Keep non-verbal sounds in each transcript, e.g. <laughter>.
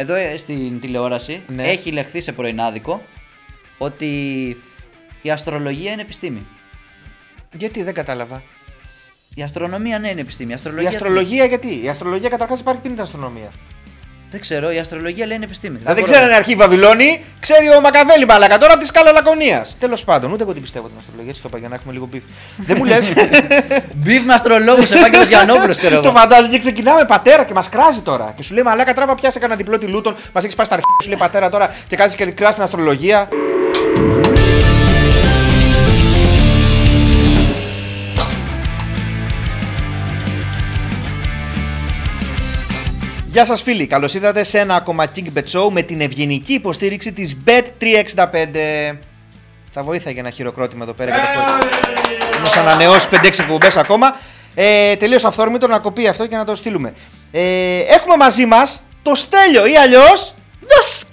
Εδώ ε, στην τηλεόραση Ναι. έχει λεχθεί σε πρωινάδικο ότι η αστρολογία είναι επιστήμη. Γιατί δεν κατάλαβα. Η αστρονομία ναι είναι επιστήμη. Η Η αστρολογία, αστρολογία γιατί; Η αστρολογία καταρχάς υπάρχει πριν την αστρονομία; Δεν ξέρω, η αστρολογία λέει είναι επιστήμη. Δηλαδή δεν μπορώ- ξέρανε αρχή Βαβυλώνη, ξέρει ο Μακαβέλη μαλάκα τώρα από τη σκάλα Λακωνίας. Τέλος πάντων, ούτε εγώ την πιστεύω την αστρολογία, έτσι το είπα για να έχουμε λίγο beef. δεν μου λες; <laughs> Beef με αστρολόγους, Ευάγγελο Γιαννόπουλος, ξέρω <laughs> το εγώ. φαντάζει και ξεκινάμε πατέρα και μας κράζει τώρα. Και σου λέει Μαλάκα τράβα πιάσε κανένα διπλό της Λούτον, μας έχεις πάει στα αρχαία. Σου λέει πατέρα τώρα και κάτσε και κράζει την αστρολογία. Γεια σας φίλοι, καλώς ήρθατε σε ένα ακόμα Kickbet Show με την ευγενική υποστήριξη της Bet365. Θα βοήθαγε ένα χειροκρότημα εδώ πέρα καταχωρητικό. Μας ανανεώσει 5-6 εκπομπές ακόμα. Ε, τελείως αυθόρμητο να κοπεί αυτό και να το στείλουμε. Ε, έχουμε μαζί μας το Στέλιο ή αλλιώς Δασκαλός!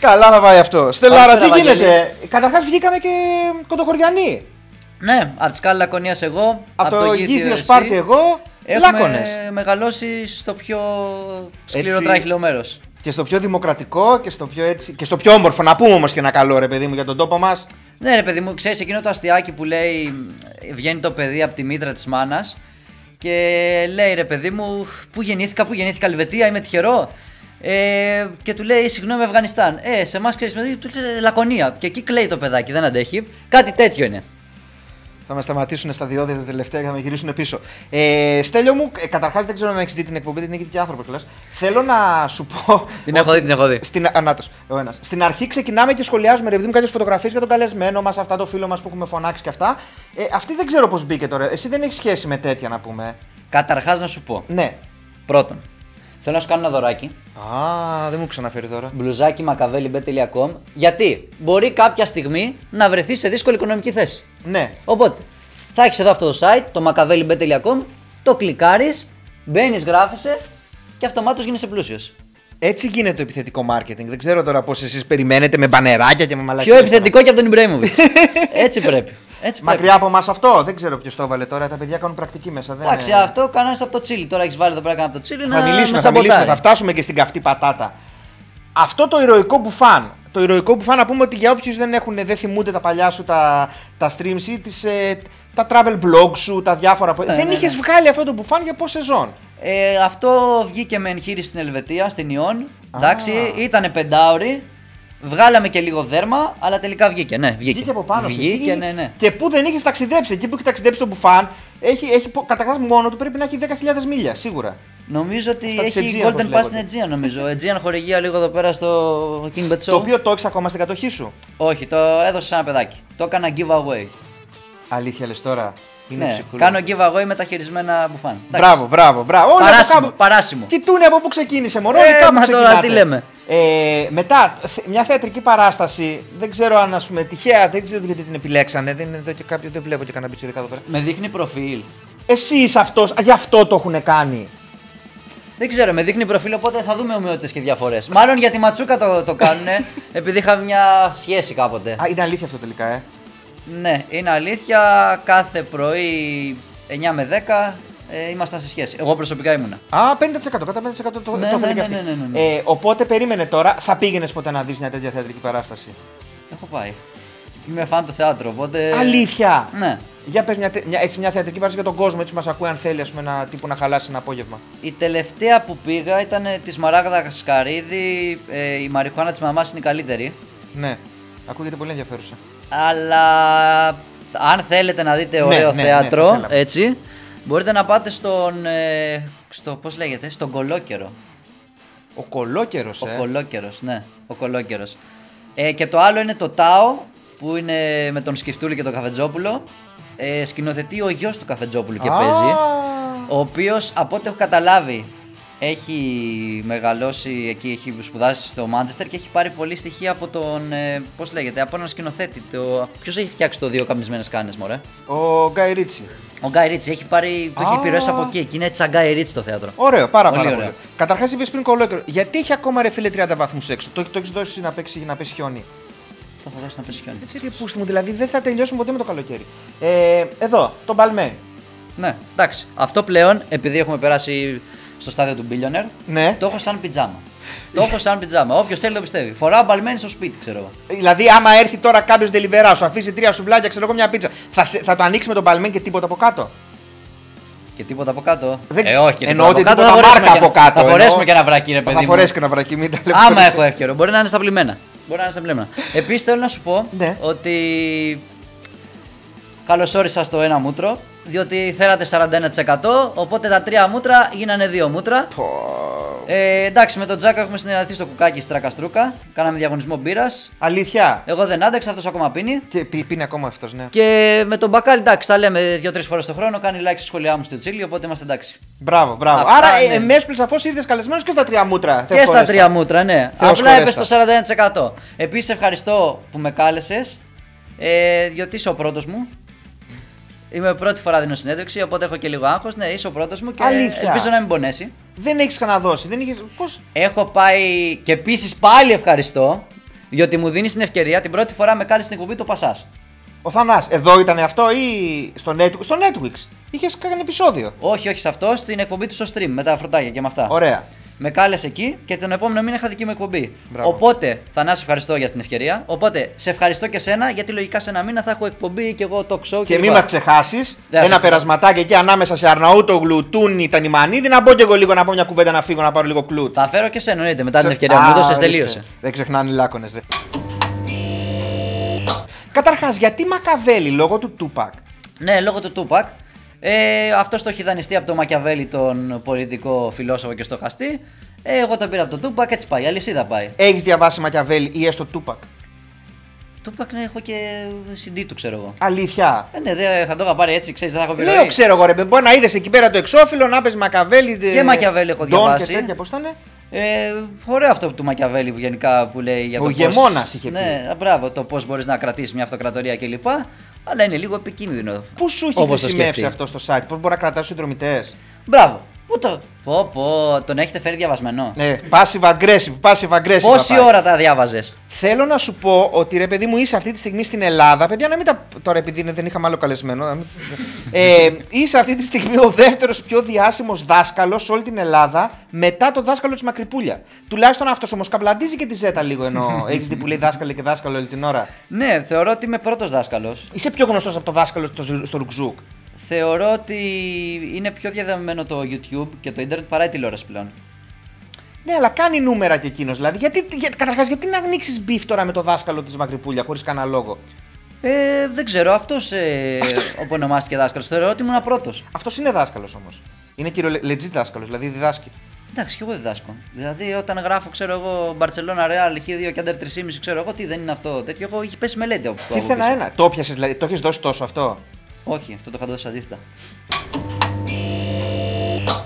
Καλά θα πάει αυτό. Στελάρα, τι Καλησπέρα, γίνεται; Καταρχάς βγήκαμε και κοντοχωριανοί. Ναι, από τη σκάλα Λακωνίας εγώ. Από απ' το Γήθιο Γήθιος εσύ. Σπάρτη εγώ, Έχουμε Λάκωνες. μεγαλώσει στο πιο σκληρό Έτσι. τράχυλο μέρος. Και στο πιο δημοκρατικό και στο πιο, έτσι, και στο πιο όμορφο. Να πούμε όμως και ένα καλό ρε παιδί μου για τον τόπο μας. Ναι, ρε παιδί μου, ξέρεις εκείνο το αστιάκι που λέει βγαίνει το παιδί από τη μήτρα της μάνας και λέει ρε παιδί μου, πού γεννήθηκα, πού γεννήθηκα, Ελβετία, είμαι τυχερό. Ε, και του λέει συγγνώμη Αφγανιστάν. Ε, σε εμάς ξέρεις, του λέει Λακωνία. Και εκεί κλαίει το παιδάκι, δεν αντέχει. Κάτι τέτοιο είναι. Θα με σταματήσουν στα διόδια τα τελευταία και θα με γυρίσουν πίσω. Ε, Στέλιο μου, ε, καταρχάς δεν ξέρω αν έχεις δει την εκπομπή, την έχει δει και άνθρωπο κιόλας. Θέλω να σου πω. Την έχω δει, την έχω δει. Στην, ανάτος, ο ένας. Στην αρχή ξεκινάμε και σχολιάζουμε ρε παιδί μου κάποιες φωτογραφίες για τον καλεσμένο μας, αυτά το φίλο μας που έχουμε φωνάξει και αυτά. Ε, αυτή δεν ξέρω πώς μπήκε τώρα. Εσύ δεν έχεις σχέση με τέτοια να πούμε. Καταρχάς να σου πω. Ναι. Πρώτον, θέλω να σου κάνω ένα δωράκι. Α, δεν μου ξαναφέρει τώρα. Μπλουζάκι μακαβέλι.com Γιατί μπορεί κάποια στιγμή να βρεθείς σε δύσκολη οικονομική θέση. Ναι. Οπότε, θα έχεις εδώ αυτό το site, το makaveli.com, το κλικάρεις, μπαίνεις, γράφεσαι και αυτομάτως γίνεσαι πλούσιος. Έτσι γίνεται το επιθετικό marketing. Δεν ξέρω τώρα πώς εσείς περιμένετε με μπανεράκια και με μαλακίες. Πιο επιθετικό και από τον Ιμπρέμοβιτ. <laughs> Έτσι πρέπει. Έτσι πρέπει. Μακριά από εμά αυτό. Δεν ξέρω ποιος το έβαλε τώρα. Τα παιδιά κάνουν πρακτική μέσα. Δεν Εντάξει, είναι- αυτό κανένα από το τσίλι. Τώρα έχεις βάλει εδώ πέρα κανένα από το τσίλι. Θα να μιλήσουμε, με θα μιλήσουμε, σαμποτάρει. θα φτάσουμε και στην καυτή πατάτα. Αυτό το ηρωικό μπουφάν. Το ηρωικό μπουφάν να πούμε ότι για όποιους δεν, έχουν, δεν θυμούνται τα παλιά σου τα, τα streams ή τις, ε, τα travel blogs σου, τα διάφορα. που- Ναι, δεν ναι, είχες ναι. βγάλει αυτό το μπουφάν για πόσες σεζόν. Ε, αυτό βγήκε με εγχείρηση στην Ελβετία, στην Ιόν. Εντάξει, ήταν πεντάωρη. Βγάλαμε και λίγο δέρμα, αλλά τελικά βγήκε. Ναι, βγήκε. Βγήκε από πάνω σου. Βγήκε, Εσύ. ναι, ναι. Και που δεν είχες ταξιδέψει. Εκεί που έχει ταξιδέψει το μπουφάν, έχει, έχει, καταρχά μόνο του πρέπει να έχει 10.000 μίλια, σίγουρα. Νομίζω ότι Αυτά της έχει Aegean, Golden πώς Pass στην λέγονται. Aegean, νομίζω. Aegean χορηγία λίγο εδώ πέρα στο King Bet Show. Το οποίο το έχεις ακόμα στην κατοχή σου; Όχι, το έδωσε σε ένα παιδάκι. Το έκανα giveaway. Αλήθεια λες τώρα; Είναι ναι, ψυχούλα. κάνω giveaway με τα χειρισμένα μπουφάν. Εντάξει. Μπράβο, μπράβο, μπράβο. Όλοι από Παράσιμο, κάπου- παράσιμο. Κοιτούνε από πού ξεκίνησε, μωρό. Ε, όλοι κάπου μα τώρα ξεκινάτε. τι λέμε. Ε, μετά, θε- μια θεατρική παράσταση. Δεν ξέρω αν ας πούμε τυχαία, δεν ξέρω γιατί την επιλέξανε. Δεν είναι εδώ και κάποιο, δεν βλέπω και κανένα πιτσιρικά εδώ πέρα. Με δείχνει προφίλ. Εσύ είσαι αυτός, γι' αυτό το έχουν κάνει. Δεν ξέρω, με δείχνει προφίλ, οπότε θα δούμε ομοιότητες και διαφορές. Μάλλον για τη Ματσούκα το, το κάνουν, <laughs> επειδή είχαμε μια σχέση κάποτε. Α, είναι αλήθεια αυτό τελικά, ε. Ναι, είναι αλήθεια. Κάθε πρωί 9 με 10 ε, ήμασταν σε σχέση. Εγώ προσωπικά ήμουνα. Α, 50%, κατά 50% το, Ναι, το ναι, έφερε και ναι, αυτή. ναι, ναι, ναι. Ε, οπότε περίμενε τώρα, θα πήγαινες ποτέ να δεις μια τέτοια θεατρική παράσταση; Έχω πάει. Είμαι φαν του θεάτρου, οπότε. Αλήθεια! Ναι. Για πες μια, τε- μια, έτσι, μια θεατρική παράσταση για τον κόσμο, έτσι μας ακούει αν θέλει ας πούμε, ένα τύπο να χαλάσει ένα απόγευμα. Η τελευταία που πήγα ήταν της Μαράγδα Σκαρίδη. Ε, η μαριχουάνα της μαμάς είναι η καλύτερη. Ναι, ακούγεται πολύ ενδιαφέρουσα. Αλλά αν θέλετε να δείτε Ναι, ωραίο ναι, ναι, θέατρο, θα θέλαμε. έτσι, μπορείτε να πάτε στον. Ε, στο, πώς λέγεται, στον Κολόκερο. Ο κολόκερος, Ο ε. Κολόκερος, ναι, ο Κολόκερος. Ε, και το άλλο είναι το Τάο, που είναι με τον Σκυφτούλη και τον Καφετζόπουλο. Ε, σκηνοθετεί ο γιος του Καφετζόπουλου και Α. παίζει. Ο οποίος, από ό,τι έχω καταλάβει, έχει μεγαλώσει εκεί, έχει σπουδάσει στο Μάντσεστερ και έχει πάρει πολλή στοιχεία από τον. Ε, Πώς λέγεται, από έναν σκηνοθέτη. Το, Ποιος έχει φτιάξει το δύο καπνισμένε κάνες, μωρέ; Ο Γκάι Ρίτσι. Ο Γκάι Ρίτσι έχει πάρει. Το έχει Α. επιρρώσει από εκεί. Και είναι έτσι σαν Γκάι Ρίτσι το θέατρο. Ωραίο, πάρα, Πολύ πάρα ωραίο. πολύ. Καταρχάς, είπε πριν κολόκερο. Γιατί έχει ακόμα ρε φίλε 30 βαθμούς έξω; Το, το έχεις δώσει να, παίξει, να πέσει χιόνι; Το θα δώσει να πέσει χιόνι. Έτσι ρε πούστη μου, δηλαδή δεν θα τελειώσουμε ποτέ με το καλοκαίρι. Ε, εδώ, το Μπαλμέ. Ναι, εντάξει. Αυτό πλέον, επειδή έχουμε περάσει στο στάδιο του billionaire, Ναι. το έχω σαν πιτζάμα. το έχω σαν πιτζάμα. Όποιος θέλει το πιστεύει. Φοράω μπαλμένη στο σπίτι, ξέρω εγώ. Δηλαδή, άμα έρθει τώρα κάποιος delivery, σου αφήσει τρία σουβλάκια, ξέρω εγώ μια πίτσα, θα, σε- θα το ανοίξει με τον παλμέν και τίποτα από κάτω; Και τίποτα από κάτω. Δεν ε, ξε- όχι, και εννοώ τίποτα ότι από κάτω. τίποτα Θα φορέσουμε, μάρκα και, από κάτω, θα φορέσουμε εννοώ. και ένα βρακί, ρε παιδί. θα μου. φορέσει και ένα βρακί, μην τα Άμα λεπτομέρειες. έχω εύκαιρο. Μπορεί να είναι στα πλημμένα. Μπορεί να είναι στα πλημμένα. Επίσης θέλω να σου πω Ναι. ότι. Καλώ όρισα στο ένα μούτρο. Διότι θέλατε 41%. Οπότε τα τρία μούτρα γίνανε δύο μούτρα. Πω. Ε, εντάξει, με τον Τζάκα έχουμε συνεργαστεί στο κουκάκι στράκα στρούκα. Κάναμε διαγωνισμό μπύρας. Αλήθεια; Εγώ δεν άντεξα, αυτός ακόμα πίνει. Και πι- πίνει ακόμα αυτός, ναι. Και με τον Μπακάλι, εντάξει, τα λέμε δύο-τρεις φορές το χρόνο. Κάνει like στη σχολιά μου στο Τσίλι, οπότε είμαστε εντάξει. Μπράβο, μπράβο. Αυτά, Άρα, ναι. ε, Μέσπλη σαφώ ήρθες καλεσμένος και στα τρία μούτρα. Και στα τρία μούτρα, ναι. Θεός Απλά έπεσε χωρέστα. το 41%. Επίσης, ευχαριστώ που με κάλεσες. Ε, διότι είσαι ο πρώτος μου. Είμαι πρώτη φορά δίνω συνέντευξη, οπότε έχω και λίγο άγχος. Ναι, είσαι ο πρώτος μου και Αλήθεια. ελπίζω να μην πονέσει. Δεν έχεις ξαναδώσει. Δεν είχες... Πώς; Έχω πάει και επίσης πάλι ευχαριστώ, διότι μου δίνεις την ευκαιρία την πρώτη φορά με κάλεσε στην εκπομπή το Πασάς. Ο Θανάς, εδώ ήταν αυτό ή στο, Net... στο Netflix; Είχες κάνει επεισόδιο. Όχι, όχι σε αυτό, στην εκπομπή του στο stream με τα φρουτάκια και με αυτά. Ωραία. Με κάλεσε εκεί και τον επόμενο μήνα είχα δική μου εκπομπή. Μπράβο. Οπότε, θα να σε ευχαριστώ για την ευκαιρία. Οπότε, σε ευχαριστώ και σένα γιατί λογικά σε ένα μήνα θα έχω εκπομπή και εγώ talk show. Και λοιπά. μην μα ξεχάσεις Δεν σε ένα ξεχάσω. περασματάκι εκεί ανάμεσα σε Αρναούτογλου, Τούνι, Τανιμανίδη να μπω και εγώ λίγο να πω μια κουβέντα να φύγω να πάρω λίγο κλουτ. Θα φέρω και σένα, εννοείται, μετά την Σε- ευκαιρία Α, μου. Μου δώσε, ορίστε. τελείωσε. Δεν ξεχνάνε οι λάκκονε, ρε. Καταρχάς, γιατί Μακαβέλη λόγω του Τούπακ; Ναι, λόγω του Τούπακ. Ε, αυτός το έχει δανειστεί από το Μακιαβέλη, τον πολιτικό φιλόσοφο και στοχαστή. Ε, εγώ τον πήρα από τον Τούπακ, έτσι πάει. Αλυσίδα πάει. Έχεις διαβάσει Μακιαβέλη ή έστω Τούπακ; Τούπακ ναι, έχω και CD του, ξέρω εγώ. Αλήθεια; Ε, ναι, δεν θα το είχα πάρει έτσι, ξέρεις, δεν θα έχω Λέω, επιρροή. ξέρω εγώ, ρε. Μπορεί να είδες εκεί πέρα το εξώφυλλο, να πες Μακαβέλη. Και Μακιαβέλη έχω Ντόν διαβάσει. Και τέτοια, πώς ήταν. Ε, ωραίο αυτό του Μακιαβέλη που γενικά που λέει για Ο το ηγεμόνας είχε πει. Ναι, μπράβο, το πώς μπορείς να κρατήσεις μια αυτοκρατορία κλπ. Αλλά είναι λίγο επικίνδυνο. Πού σου έχει Όπως το χρησιμεύσει σκεφτεί. αυτό στο site, πώς μπορεί να κρατάς συνδρομητές; Μπράβο. Πού το. Πω, πω, τον έχετε φέρει διαβασμένο; Ναι, passive aggressive, passive aggressive. Πόση παπά. ώρα τα διάβαζες; Θέλω να σου πω ότι ρε παιδί μου είσαι αυτή τη στιγμή στην Ελλάδα. Παιδιά, να μην τα. Τώρα επειδή είναι- δεν είχαμε άλλο καλεσμένο. να μην- ε, είσαι αυτή τη στιγμή ο δεύτερος πιο διάσημος δάσκαλος σε όλη την Ελλάδα μετά το δάσκαλο της Μακρυπούλια. Τουλάχιστον αυτός όμως καβλαντίζει και τη ζέτα λίγο ενώ έχεις δει που λέει δάσκαλο και δάσκαλο όλη την ώρα. Ναι, θεωρώ ότι είμαι πρώτος δάσκαλος. Είσαι πιο γνωστός από το δάσκαλο στο, στο Ρουκ Ζουκ. Θεωρώ ότι είναι πιο διαδεδομένο το YouTube και το Ίντερνετ παρά η τηλεόραση πλέον. Ναι, αλλά κάνει νούμερα και εκείνος. Δηλαδή, γιατί, για, καταρχάς, γιατί να ανοίξεις beef τώρα με το δάσκαλο της Μακρυπούλια χωρίς κανένα λόγο; Ε, δεν ξέρω, αυτός ε, όπου ονομάστηκε δάσκαλος. Θεωρώ ότι ήμουν πρώτος. Αυτός είναι δάσκαλος όμως. Είναι κύριο legit δάσκαλος, δηλαδή διδάσκει. Εντάξει, και εγώ διδάσκω. Δηλαδή, όταν γράφω, ξέρω εγώ, Μπαρσελόνα, Ρεάλ, Χ2 και Άντερ 3,5, ξέρω εγώ τι δεν είναι αυτό τέτοιο. Εγώ έχει πέσει μελέτη από Τι ήθελα ένα. Το πιασε, δηλαδή, το έχεις δώσει τόσο αυτό; Όχι, αυτό το είχα δώσει αντίθετα.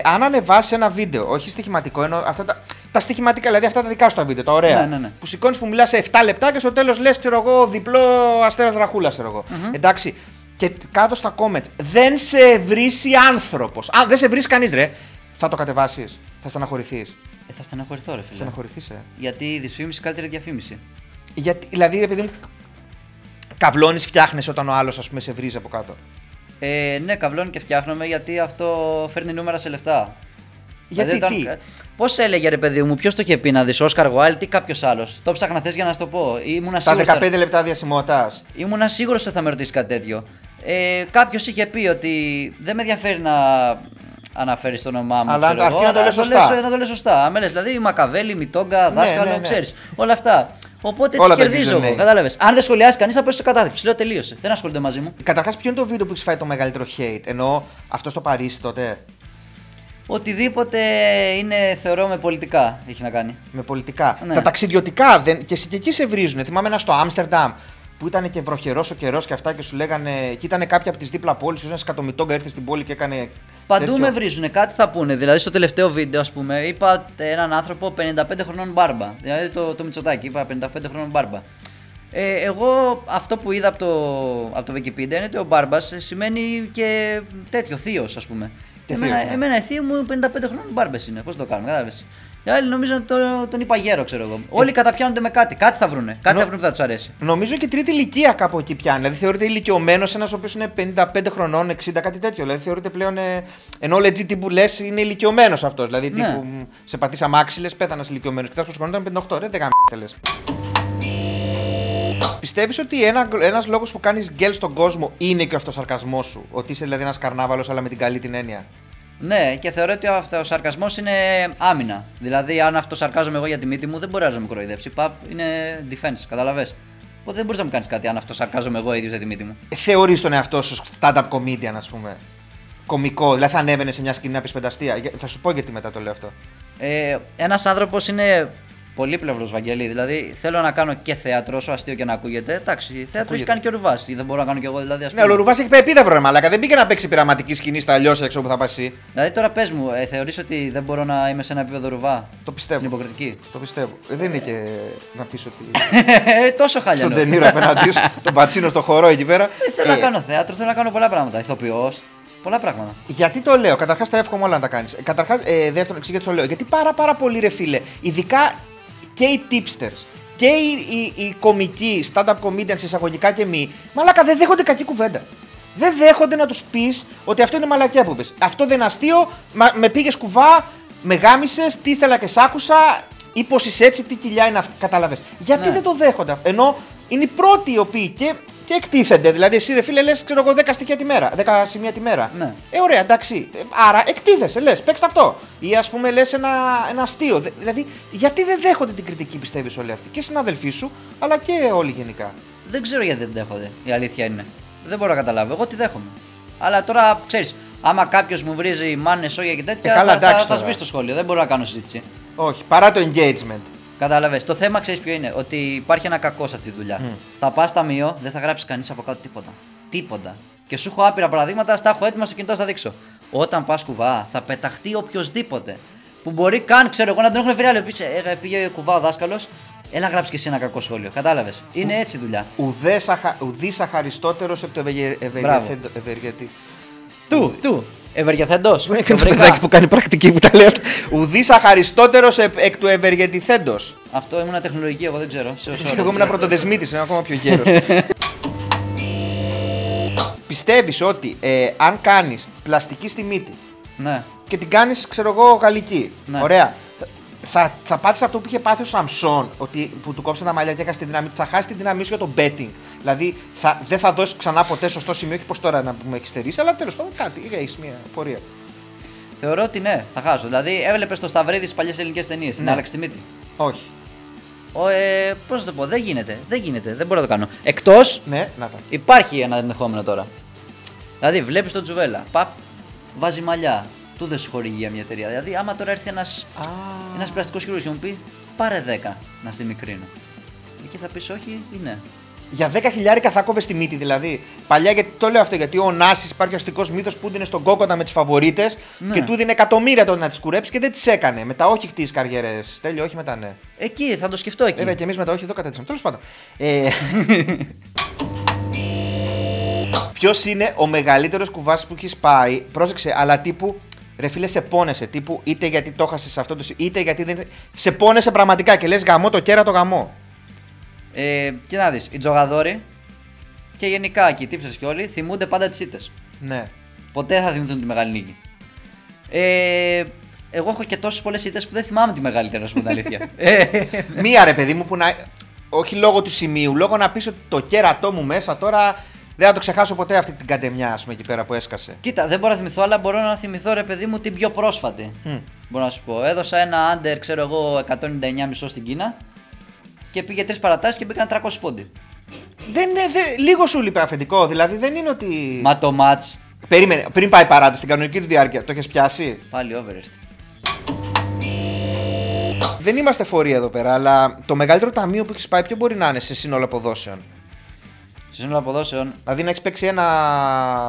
Αν ανεβάσει ένα βίντεο, όχι στοιχηματικό, ενώ αυτά τα, τα στοιχηματικά, δηλαδή αυτά τα δικά σου τα βίντεο, τα ωραία. Ναι, ναι, ναι. Που σηκώνεις που μιλάς σε 7 λεπτά και στο τέλος λες, ξέρω εγώ, διπλό αστέρας δραχούλα, ξέρω εγώ. Εντάξει. Και τ- κάτω στα comments, δεν σε βρίσει άνθρωπος. Αν δεν σε βρει κανείς, ρε, θα το κατεβάσεις. Θα στεναχωρηθείς. Ε, θα στεναχωρηθώ, ρε Θα φίλε. στεναχωρηθείς, ε. Γιατί η δυσφήμιση καλύτερη διαφήμιση. Γιατί, δηλαδή, ρε παιδί μου, καβλώνεις, φτιάχνεις όταν ο άλλος, ας πούμε, σε βρίζει από κάτω. Ε, ναι, καβλώνει και φτιάχνομαι γιατί αυτό φέρνει νούμερα σε λεφτά. Γιατί Δηλαδή, τι; Πώς έλεγε ρε παιδί μου, ποιος το είχε πει να δεις, Όσκαρ Γουάλ, τι κάποιος άλλος; Το ψάχνα θες για να σου το πω; Ήμουνα Τα σίγουρος, 15 λεπτά διασημότητα. ήμουνα σίγουρος ότι θα με ρωτήσει κάτι τέτοιο. Ε, κάποιος είχε πει ότι δεν με ενδιαφέρει να αναφέρεις το όνομά μου. Αλλά ξέρω αρκεί εγώ, να το αλλά λες σωστά. να το λες σωστά. Αν λες, δηλαδή Μακαβέλη, Μιτόγκα, Ναι, δάσκαλο, ναι, ναι. ξέρεις. Όλα αυτά. Οπότε Όλα έτσι τα κερδίζω username. εγώ. Κατάλαβες. Αν δεν σχολιάσεις κανείς, θα πέσει στο κατάθλιψη. Λέω τελείωσε. Δεν ασχολείται μαζί μου. Καταρχάς, ποιο είναι το βίντεο που έχεις φάει το μεγαλύτερο hate, ενώ αυτό στο Παρίσι τότε; Οτιδήποτε είναι θεωρώ με πολιτικά έχει να κάνει. Με πολιτικά. Ναι. Τα ταξιδιωτικά δεν, και, εσύ- και εκεί σε βρίζουν. Θυμάμαι ένα στο Άμστερνταμ που ήταν και βροχερός ο καιρός και αυτά και σου λέγανε. και ήταν κάποια από τις δίπλα πόλεις. Ένας σκατομιτόγκα ήρθε στην πόλη και έκανε. Παντού τέτοιο. με βρίζουν, κάτι θα πούνε. Δηλαδή στο τελευταίο βίντεο, ας πούμε, είπα έναν άνθρωπο 55 χρονών μπάρμπα. Δηλαδή το, το Μητσοτάκι, είπα 55 χρονών μπάρμπα. Ε, εγώ αυτό που είδα από το, από το Wikipedia είναι ότι ο μπάρμπας σημαίνει και τέτοιο, θείος, ας πούμε. Και εμένα, θείος, ναι. εμένα η θεία μου 55 χρόνων μπάρμπες είναι. Πώς το κάνουμε, κατάλαβες. Οι άλλοι νομίζω ότι τον, τον είπα γέρο, ξέρω εγώ. Όλοι καταπιάνονται με κάτι. Κάτι θα βρούνε. Κάτι Νο- θα βρουν που θα τους αρέσει. Νομίζω και τρίτη ηλικία κάπου εκεί πιάνει. Δηλαδή θεωρείται ηλικιωμένος ένας ο οποίος είναι 55 χρονών, 60, κάτι τέτοιο. Δηλαδή θεωρείται πλέον. Ε, ενώ legit τύπου λες είναι ηλικιωμένος αυτός. Δηλαδή Ναι. τύπου μ, σε πατήσαμε άξιλες, πέθανα ηλικιωμένο. Κοιτάς πόσο χρόνο ήταν 58, ρε, δεν θέλει. Πιστεύεις ότι ένα, ένας λόγος που κάνεις γκέλ στον κόσμο είναι και ο αυτοσαρκασμός σου; Ότι είσαι δηλαδή ένας καρνάβαλος, αλλά με την καλή την έννοια; Ναι, και θεωρώ ότι αυτό ο σαρκασμός είναι άμυνα. Δηλαδή, αν αυτό σαρκάζομαι εγώ για τη μύτη μου, δεν μπορεί να με κοροϊδέψει. Παπ είναι defense, καταλαβέ. Οπότε δεν μπορείς να μου κάνεις κάτι αν αυτό σαρκάζομαι εγώ ίδιος για τη μύτη μου. Θεωρείς τον εαυτό σου stand-up comedian, ας πούμε. Κομικό, δηλαδή θα ανέβαινε σε μια σκηνή να πεις πενταστία. Για- Θα σου πω γιατί μετά το λέω αυτό. Ε, Ένας άνθρωπος είναι πολύπλευρος, Βαγγέλη. Δηλαδή, θέλω να κάνω και θέατρο, όσο αστείο και να ακούγεται. Εντάξει, θέατρο έχει Ακούγεται. κάνει και ο Ρουβάς. Δεν μπορώ να κάνω κι εγώ, δηλαδή. Ας Ναι, ο Λουρουβά έχει πάει επίδαυρο, ρε Μαλάκα. Δεν πήγε να παίξει πειραματική σκηνή στα αλλιώς έξω που θα πας εσύ. Δηλαδή, τώρα πες μου, ε, θεωρείς ότι δεν μπορώ να είμαι σε ένα επίπεδο Ρουβά; Το πιστεύω. Στην υποκριτική; Το πιστεύω. Ε, Δεν είναι και να πεις ότι. <laughs> Ε, Τόσο χάλια. στον λέω. ταινίρο απέναντί σου, <laughs> τον πατσίνο στο χορό εκεί πέρα. Δεν θέλω Ε, να κάνω θέατρο, θέλω να κάνω πολλά πράγματα. Ηθοποιός. Πολλά πράγματα. Γιατί το λέω, καταρχάς τα εύχομαι όλα να τα κάνεις. Καταρχάς, ε, δεύτερον, εξή γιατί το λέω. Γιατί πάρα, πάρα πολύ ρε φίλε, ειδικά και οι tipsters και οι, οι, οι κομικοί, stand-up comedians εισαγωγικά και μη, μαλάκα δεν δέχονται κακή κουβέντα. Δεν δέχονται να τους πεις ότι αυτό είναι μαλακιά που πες. Αυτό δεν είναι αστείο, μα, με πήγες κουβά, με γάμισες, τι ήθελα και σ' άκουσα, ή πως είσαι έτσι, τι κοιλιά είναι αυτή. Κατάλαβες. Γιατί Ναι. δεν το δέχονται αυτό. Ενώ είναι οι πρώτοι οι οποίοι και, και εκτίθενται. Δηλαδή, εσύ ρε φίλε, λες, ξέρω εγώ, 10 στοιχεία τη μέρα, 10 σημεία τη μέρα. Ναι. Ε, ωραία, εντάξει. Ε, Άρα εκτίθεσαι, λες, παίξτε αυτό. Ή ας πούμε, λες ένα, ένα αστείο. Δε- Δηλαδή, γιατί δεν δέχονται την κριτική, πιστεύεις όλοι αυτοί; Και οι συναδελφοί σου, αλλά και όλοι γενικά. Δεν ξέρω γιατί δεν δέχονται. Η αλήθεια είναι. Δεν μπορώ να καταλάβω. Εγώ τι δέχομαι. Αλλά τώρα ξέρεις, άμα κάποιος μου βρίζει μάνε, σόγια και τέτοια, Ε, καλά, θα, θα, εντάξει θα τώρα. σβήσει το σχόλιο. Δεν μπορώ να κάνω συζήτηση. Όχι, παρά το engagement. Κατάλαβες. Το θέμα ξέρεις ποιο είναι; Ότι υπάρχει ένα κακό σε αυτή τη δουλειά. Θα πας ταμείο, δεν θα γράψεις κανείς από κάτω τίποτα. Τίποτα. Και σου έχω άπειρα παραδείγματα, στα έχω έτοιμα στο κινητό, θα δείξω. Όταν πας κουβά, θα πεταχτεί οποιοδήποτε. Που μπορεί καν, ξέρω εγώ, να τον έχουν φέρει άλλο. Πει, ε, πήγε κουβά ο δάσκαλος, έλα γράψεις και εσύ ένα κακό σχόλιο. Κατάλαβες. Είναι έτσι η δουλειά. Ουδές αχα... ουδής αχαριστότερος εκ του ευεργε... ευεργεθέντο- ευεργετη... Του, του. Ευεργεθέντος. Είναι και το παιδάκι που κάνει πρακτική που τα λέει αυτά. Ουδής αχαριστότερος εκ εκ του ευεργετηθέντος. Αυτό ήμουν τεχνολογική, εγώ δεν ξέρω. Σε όσο Εγώ ήμουν πρωτοδεσμίτης, είμαι ακόμα πιο γέρος. <laughs> Πιστεύεις ότι ε, αν κάνεις πλαστική στη μύτη Ναι. και την κάνεις, ξέρω εγώ, γαλλική, Ναι. ωραία, θα, θα πάθεις αυτό που είχε πάθει ο Σαμσόν, ότι, που του κόψε τα μαλλιά και έκανε τη δύναμη του, θα χάσει τη δύναμή σου για το betting. Δηλαδή θα, δεν θα δώσεις ξανά ποτέ σωστό σημείο, όχι πως τώρα να μου έχεις στερήσει, αλλά τέλος πάντων κάτι, έχεις μια πορεία. Θεωρώ ότι ναι, θα χάσω. Δηλαδή, έβλεπες το Σταυρίδης στις παλιές ελληνικές ταινίες. Την Ναι. άλλαξε τη μύτη. Όχι. Ο, ε, Πώς να το πω, δεν γίνεται. Δεν γίνεται. Δεν μπορώ να το κάνω. Εκτός Ναι, να τα. υπάρχει ένα ενδεχόμενο τώρα. Δηλαδή, βλέπεις τον Τζουβέλα. Παπ, βάζει μαλλιά. Του δεν σου χορηγεί για μια εταιρεία. Δηλαδή, άμα τώρα έρθει ένα Α, ένας πλαστικός χειρουργός και μου πει πάρε 10 να στη μικρύνω. Εκεί θα πεις όχι ή ναι. Για 10 χιλιάρικα θα κόβες τη μύτη δηλαδή. Παλιά γιατί το λέω αυτό, γιατί ο Νάσης υπάρχει ο αστικός μύθος που είναι στον κόκοτα με τις φαβορίτες Ναι. και του δίνει εκατομμύρια τότε να τις κουρέψει και δεν τις έκανε. Μετά όχι χτίσει καριέρες. Τέλειο, όχι μετά ναι. Εκεί θα το σκεφτώ εκεί. Βέβαια και εμείς μετά όχι εδώ κατέτσαμε. Τέλος πάντων. Ε... <laughs> Ποιος είναι ο μεγαλύτερος κουβάς που έχεις πάει, πρόσεξε, αλλά τύπου ρε φίλε σε πόνεσαι. Τύπου είτε γιατί το έχασες σε αυτό το. σι- είτε γιατί δεν. Σε πόνεσαι πραγματικά και λες γαμό το κέρα το γαμό. Ε, και να δεις, οι τζογαδόροι και γενικά και οι τύψες και όλοι θυμούνται πάντα τις ήττες. Ναι. Ποτέ θα θυμηθούν τη μεγάλη νίκη. Ε, εγώ έχω και τόσες πολλές ήττες που δεν θυμάμαι τη μεγαλύτερη, να σου πω την αλήθεια. <laughs> ε, Μία ρε παιδί μου που να. Όχι λόγω του σημείου, λόγω να πεις ότι το κέρατό μου μέσα τώρα δεν θα το ξεχάσω ποτέ αυτή την κατεμιά, ας πούμε, εκεί πέρα που έσκασε. κοίτα, δεν μπορώ να θυμηθώ, αλλά μπορώ να θυμηθώ ρε παιδί μου την πιο πρόσφατη. Μμ. Μπορώ να σου πω. Έδωσα ένα under, ξέρω εγώ, 199,5 στην Κίνα και πήγε τρεις παρατάσεις και μπήκαν 300 πόντι. Δεν είναι, δε- λίγο σου λείπει αφεντικό, δηλαδή δεν είναι ότι. Μα το match Περίμενε, πριν πάει παράτα στην κανονική του διάρκεια, το έχεις πιάσει; πάλι over έρθει. Δεν είμαστε φορεί εδώ πέρα, αλλά το μεγαλύτερο ταμείο που έχεις πάει, ποιο μπορεί να είναι σε σύνολο αποδόσεων; Σε σύνολο αποδόσεων, Δηλαδή να έχεις παίξει ένα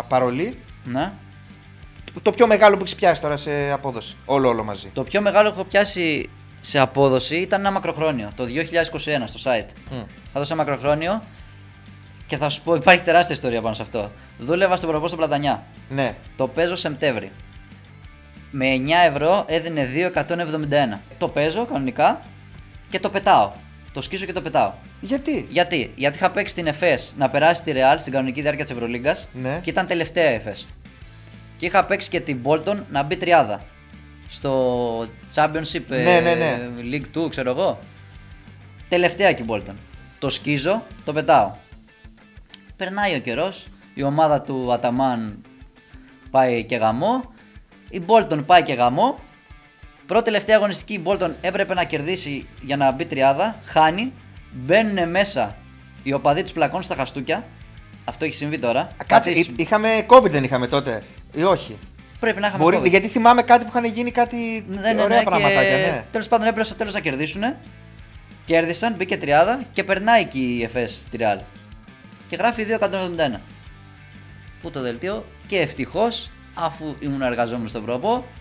παρολί, ναι. το πιο μεγάλο που έχεις πιάσει τώρα σε απόδοση. Όλο, όλο μαζί. Το πιο μεγάλο που έχω πιάσει σε απόδοση ήταν ένα μακροχρόνιο, το 2021 στο site. Μμ. Θα δώσω ένα μακροχρόνιο και θα σου πω, υπάρχει τεράστια ιστορία πάνω σε αυτό. Δούλευα στον προπό στο Πλατανιά. Ναι. Το παίζω Σεπτέμβρη. Με 9 ευρώ έδινε 2,171. Το παίζω κανονικά και το πετάω. Το σκίσω και το πετάω. Γιατί; Γιατί, Γιατί είχα παίξει την ΕΦΕΣ να περάσει τη Real στην κανονική διάρκεια της Ευρωλίγκας Ναι. και ήταν τελευταία η ΕΦΕΣ. Και είχα παίξει και την Bolton να μπει τριάδα. Στο Championship ε, Ναι, ναι, ναι. League 2, ξέρω εγώ. Τελευταία και η Bolton. Το σκίζω, το πετάω. Περνάει ο καιρός, η ομάδα του Αταμάν πάει και γαμό. Η Bolton πάει και γαμό. Πρώτη τελευταία αγωνιστική η Bolton έπρεπε να κερδίσει για να μπει τριάδα. Χάνει. Μπαίνουν μέσα οι οπαδοί του πλακών στα χαστούκια. Αυτό έχει συμβεί τώρα. Κάτσε, Πατήσεις- εί- είχαμε COVID δεν είχαμε τότε. Ή όχι; Πρέπει να είχαμε Μπορεί, COVID. γιατί θυμάμαι κάτι που είχαν γίνει κάτι Ναι, ναι, ωραία ναι, πραγματάκια. και Ναι. Τέλος πάντων έπρεπε στο τέλος να κερδίσουν. Κέρδισαν, μπήκε τριάδα και περνάει εκεί η ΕΦΕΣ τη Real. Και γράφει 2,171. Πού το δελτίο; Και ευτυχώς, αφού ήμουν εργαζόμενος στον πρόπο, ε,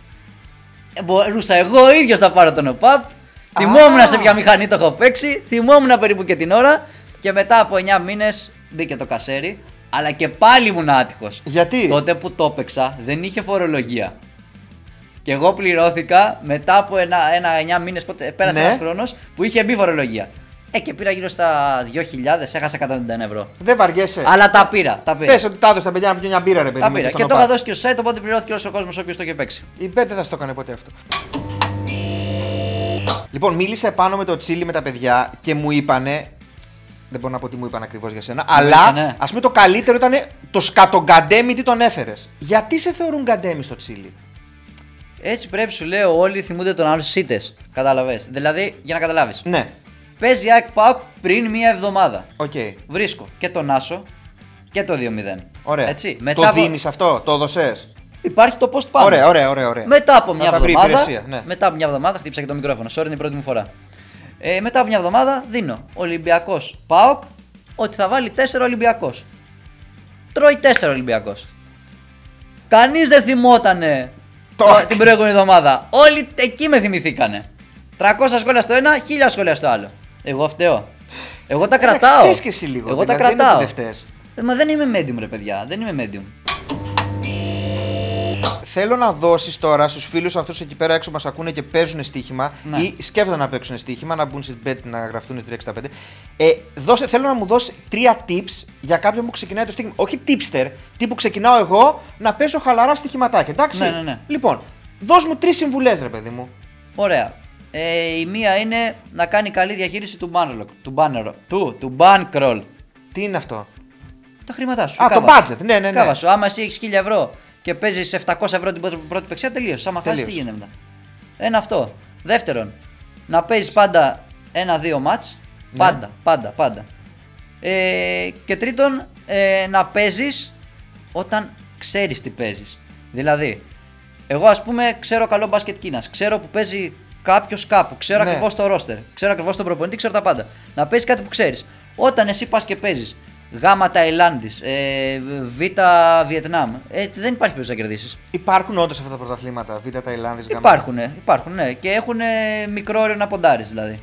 μπορούσα εγώ ίδιος να πάρω τον ΟΠΑΠ. Θυμόμουν σε ποια μηχανή το έχω παίξει, θυμόμουν περίπου και την ώρα και μετά από 9 μήνες μπήκε το κασέρι. Αλλά και πάλι ήμουν άτυχος. Γιατί; Τότε που το έπαιξα δεν είχε φορολογία. Και εγώ πληρώθηκα μετά από ένα, ένα 9 μήνες, πέρασε Ναι. ένας χρόνος που είχε μπει φορολογία. Ε, και πήρα γύρω στα 2.000, έχασα 191 ευρώ. Δεν βαριέσαι. Αλλά τα πήρα. Τα πήρα. Πες ότι τα έδωσε τα παιδιά να πιούν μια μπύρα, ρε παιδί. τα μου, πήρα. στον Και το ΟΠΑ. είχα δώσει και στο site, οπότε πληρώθηκε όλος ο κόσμος ο οποίο το είχε παίξει. Η Μπέτ δεν θα στο έκανε ποτέ αυτό. Λοιπόν, μίλησα επάνω με το τσίλι με τα παιδιά και μου είπανε. Δεν μπορώ να πω τι μου είπαν ακριβώς για σένα. Αλλά ναι. ας πούμε το καλύτερο ήταν το σκατογκαντέμι τι τον έφερες. Γιατί σε θεωρούν γκαντέμι στο τσίλι; Έτσι πρέπει σου λέω όλοι θυμούνται τον άλλο σίτε. Κατάλαβες. Δηλαδή, για να καταλάβεις. Ναι, Παίζει ΑΕΚ ΠΑΟΚ πριν μία εβδομάδα. οκ. Βρίσκω και τον Άσο και το 2-0. Ωραία. Έτσι. το Μετά από- δίνεις αυτό, το έδωσες; Υπάρχει το post πάνω. Ωραία, ωραία, ωραία. ωραία. Μετά από μια Να τα βρει η εβδομάδα. υπηρεσία, ναι. Μετά από μια εβδομάδα, χτύπησα και το μικρόφωνο. Sorry, είναι η πρώτη μου φορά. Ε, μετά από μια εβδομάδα δίνω Ολυμπιακός Πάοκ ότι θα βάλει 4 Ολυμπιακός. Τρώει 4 Ολυμπιακός. Κανείς δεν θυμότανε Το- το- την προηγούμενη εβδομάδα. Όλοι εκεί με θυμηθήκανε. 300 σχόλια στο ένα, 1000 σχόλια στο άλλο. Εγώ φταίω. Εγώ τα Εντάξει, κρατάω. φταίς και εσύ λίγο, Εγώ τα δηλαδή, δεν είναι κρατάω. ότι δεν φταίς. Ε, Μα δεν είμαι medium, ρε παιδιά. Δεν είμαι medium. Θέλω να δώσεις τώρα στους φίλους αυτούς εκεί πέρα έξω που μας ακούνε και παίζουν στοίχημα Ναι. ή σκέφτονται να παίξουν στοίχημα, να μπουν στην bet να γραφτούν στη 365. Ε, δώσε, θέλω να μου δώσεις τρία tips για κάποιον που ξεκινάει το στοίχημα. Όχι tipster, τι που ξεκινάω εγώ να παίζω χαλαρά στοιχηματάκια. Εντάξει; Ναι, ναι, ναι. Λοιπόν, δώσ' μου τρεις συμβουλές, ρε παιδί μου. Ωραία. Ε, η μία είναι να κάνει καλή διαχείριση του banner, του banner, του, του bankroll. Τι είναι αυτό; Τα χρήματά σου. Α, το κάβα. budget, ναι, ναι, ναι. Κάβα σου. Άμα εσύ έχεις 1000 ευρώ και παίζεις 700 ευρώ την πρώτη- πρώτη παίξια, τελείωσε. Άμα χάσεις, τι Τελείωσε. γίνεται μετά. Ένα αυτό. Δεύτερον, να παίζεις πάντα ένα-δύο μάτς. Ναι. Πάντα, πάντα, πάντα. Ε, και τρίτον, ε, να παίζεις όταν ξέρεις τι παίζεις. Δηλαδή, εγώ ας πούμε ξέρω καλό μπάσκετ Κίνας. Ξέρω που παίζει κάποιος κάπου. Ξέρω Ναι. ακριβώς το ρόστερ. Ξέρω ακριβώς τον προπονητή, ξέρω τα πάντα. Να παίζει κάτι που ξέρεις. Όταν εσύ πας και παίζεις Γ Ταϊλάνδης, ε, Β Βιετνάμ, ε, δεν υπάρχει περίπτωση να κερδίσεις. Υπάρχουν όντως αυτά τα πρωταθλήματα, Β' Ταϊλάνδης, Γ. Υπάρχουν, υπάρχουν, ναι. Και έχουν μικρό όριο να ποντάρεις δηλαδή.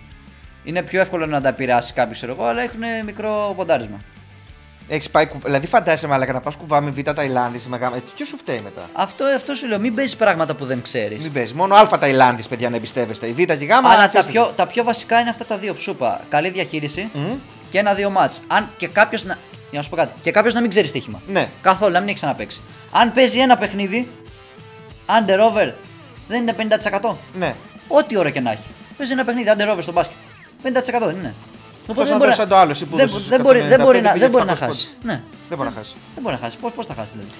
Είναι πιο εύκολο να τα επηρεάσει κάποιος, ξέρω εγώ, αλλά έχουν μικρό ποντάρισμα. Έχεις πάει, κουβ- δηλαδή φαντάζεσαι μαλάκα να πας κουβά με Β' Ταϊλάνδης με Γ. Ε, ποιος σου φταίει μετά; Αυτό, αυτό σου λέω, μην παίζει πράγματα που δεν ξέρεις. Μην παίζει. Μόνο Α Ταϊλάνδης, παιδιά, να εμπιστεύεστε. Η Β και η Γ. Αλλά τα αφήστε πιο, τα πιο βασικά είναι αυτά τα δύο που σου είπα. Καλή διαχείριση Μμ. και ένα-δύο μάτς. Αν και κάποιος να. Για να σου πω κάτι. Και κάποιος να μην ξέρει στοίχημα. Ναι. Καθόλου, να μην έχει ξαναπέξει. Αν παίζει ένα παιχνίδι, under over, δεν είναι 50%. Ναι. Ό,τι ώρα και να έχει. Παίζει ένα παιχνίδι under over στο μπάσκετ. 50% δεν είναι. Τόσο να δώσεις σαν το άλλο, εσύ που δεν, δώσεις δεν, μπορεί, δεν, 195 μπορεί να, πήγε δεν μπορεί να 700 χάσεις. Ναι. Δεν μπορεί να χάσεις. Δεν μπορεί να χάσεις. Πώ θα χάσεις δηλαδή;